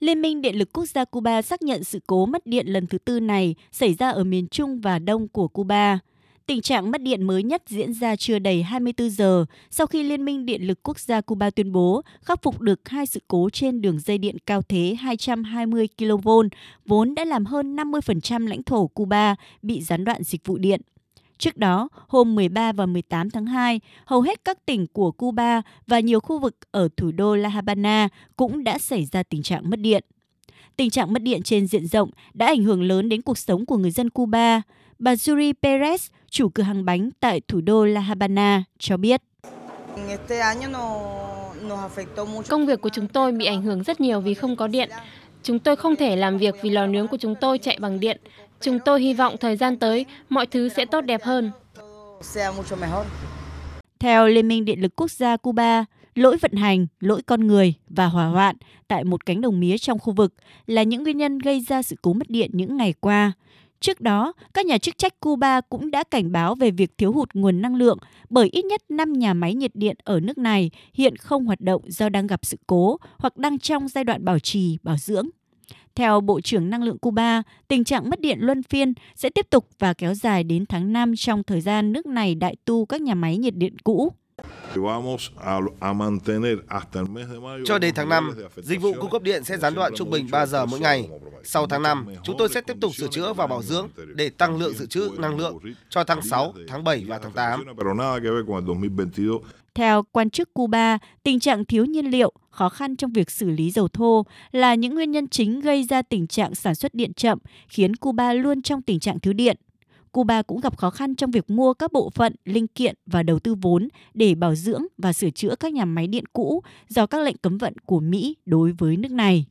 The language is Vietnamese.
Liên minh Điện lực Quốc gia Cuba xác nhận sự cố mất điện lần thứ tư này xảy ra ở miền Trung và Đông của Cuba. Tình trạng mất điện mới nhất diễn ra chưa đầy 24 giờ sau khi Liên minh Điện lực Quốc gia Cuba tuyên bố khắc phục được hai sự cố trên đường dây điện cao thế 220 kV, vốn đã làm hơn 50% lãnh thổ Cuba bị gián đoạn dịch vụ điện. Trước đó, hôm 13 và 18 tháng 2, hầu hết các tỉnh của Cuba và nhiều khu vực ở thủ đô La Habana cũng đã xảy ra tình trạng mất điện. Tình trạng mất điện trên diện rộng đã ảnh hưởng lớn đến cuộc sống của người dân Cuba. Bà Yuri Perez, chủ cửa hàng bánh tại thủ đô La Habana, cho biết. Công việc của chúng tôi bị ảnh hưởng rất nhiều vì không có điện. Chúng tôi không thể làm việc vì lò nướng của chúng tôi chạy bằng điện. Chúng tôi hy vọng thời gian tới mọi thứ sẽ tốt đẹp hơn. Theo Liên minh Điện lực Quốc gia Cuba, lỗi vận hành, lỗi con người và hỏa hoạn tại một cánh đồng mía trong khu vực là những nguyên nhân gây ra sự cố mất điện những ngày qua. Trước đó, các nhà chức trách Cuba cũng đã cảnh báo về việc thiếu hụt nguồn năng lượng bởi ít nhất 5 nhà máy nhiệt điện ở nước này hiện không hoạt động do đang gặp sự cố hoặc đang trong giai đoạn bảo trì, bảo dưỡng. Theo Bộ trưởng Năng lượng Cuba, tình trạng mất điện luân phiên sẽ tiếp tục và kéo dài đến tháng 5 trong thời gian nước này đại tu các nhà máy nhiệt điện cũ. Cho đến tháng 5, dịch vụ cung cấp điện sẽ gián đoạn trung bình 3 giờ mỗi ngày. Sau tháng 5, chúng tôi sẽ tiếp tục sửa chữa và bảo dưỡng để tăng lượng dự trữ năng lượng cho tháng 6, tháng 7 và tháng 8. Theo quan chức Cuba, tình trạng thiếu nhiên liệu, khó khăn trong việc xử lý dầu thô là những nguyên nhân chính gây ra tình trạng sản xuất điện chậm, khiến Cuba luôn trong tình trạng thiếu điện. Cuba cũng gặp khó khăn trong việc mua các bộ phận, linh kiện và đầu tư vốn để bảo dưỡng và sửa chữa các nhà máy điện cũ do các lệnh cấm vận của Mỹ đối với nước này.